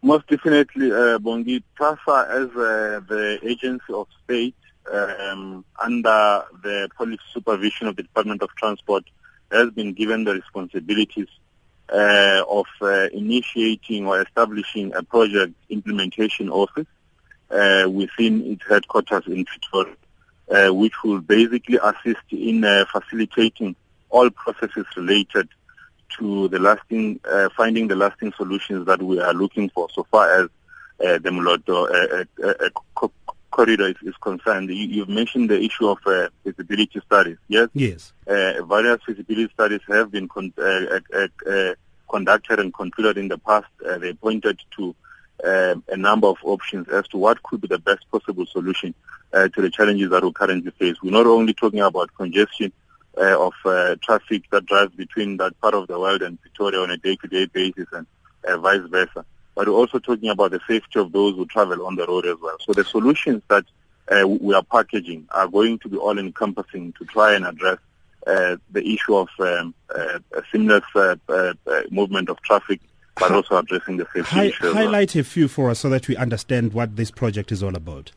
Most definitely, uh, Bongi PRASA as uh, the agency of state um, under the policy supervision of the Department of Transport has been given the responsibilities uh, of uh, initiating or establishing a project implementation office uh, within its headquarters in Pretoria, uh, which will basically assist in uh, facilitating all processes related to the lasting, uh, finding the lasting solutions that we are looking for so far as uh, the Moloto uh, uh, corridor is, is concerned. You, have mentioned the issue of feasibility studies. Yes. Yes. various feasibility studies have been con- conducted and concluded in the past. they pointed to a number of options as to what could be the best possible solution uh, to the challenges that we currently face. We're not only talking about congestion uh, of uh, traffic that drives between that part of the world and Pretoria on a day-to-day basis and uh, vice versa, but we're also talking about the safety of those who travel on the road as well. So the solutions that uh, we are packaging are going to be all-encompassing to try and address uh, the issue of um, a seamless movement of traffic but also addressing the safety Hi- issue. Highlight well. a few for us so that we understand what this project is all about.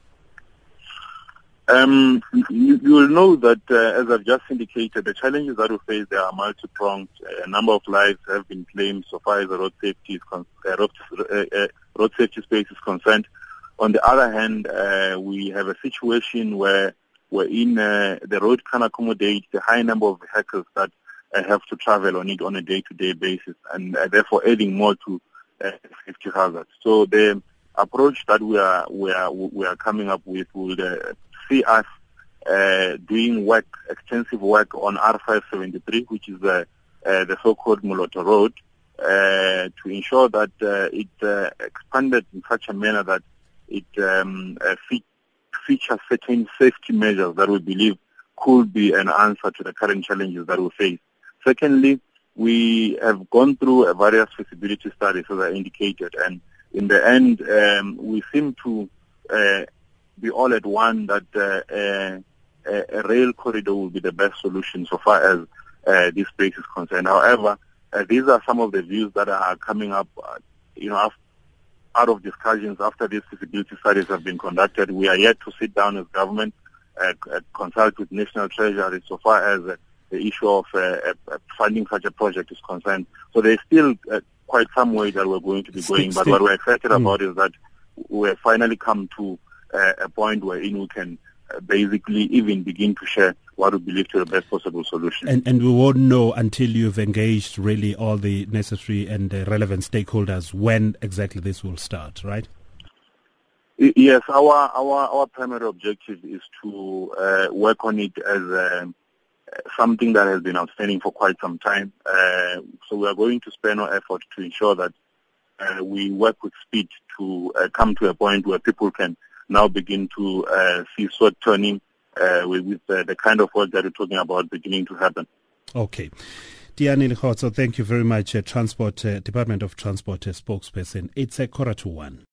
Um, you, you, will know that, uh, as I've just indicated, the challenges that we face they are multi-pronged. A number of lives have been claimed so far as the road safety is con- uh, road, uh, uh, road, safety space is concerned. On the other hand, uh, we have a situation where wherein uh, the road can accommodate the high number of vehicles that uh, have to travel on it on a day-to-day basis, and therefore adding more to safety hazards. So the approach that we are we are we are coming up with will see us uh, doing work, extensive work on R573, which is the uh, the so-called Moloto Road, to ensure that it expanded in such a manner that it um, fe- features certain safety measures that we believe could be an answer to the current challenges that we face. Secondly, we have gone through various feasibility studies, as I indicated, and in the end, um, we seem to uh, be all at one that uh, uh, a rail corridor will be the best solution so far as uh, this space is concerned. However, uh, these are some of the views that are coming up, uh, you know, out of discussions after these feasibility studies have been conducted. We are yet to sit down as government, consult with National Treasury so far as the issue of uh, uh, funding such a project is concerned. So there's still uh, quite some way that we're going to be going. But what we're excited mm. about is that we've finally come to uh, a point wherein we can uh, basically even begin to share what we believe to be the best possible solution. And, and we won't know until you've engaged really all the necessary and uh, relevant stakeholders when exactly this will start, right? Yes, our our our primary objective is to uh, work on it as a something that has been outstanding for quite some time. Uh, so we are going to spend our effort to ensure that uh, we work with speed to uh, come to a point where people can now begin to uh, see sweat turning uh, with, with the kind of work that we're talking about beginning to happen. Okay. Tiyani Rikhotso, thank you very much, uh, Transport Department of Transport spokesperson. It's a quarter to one.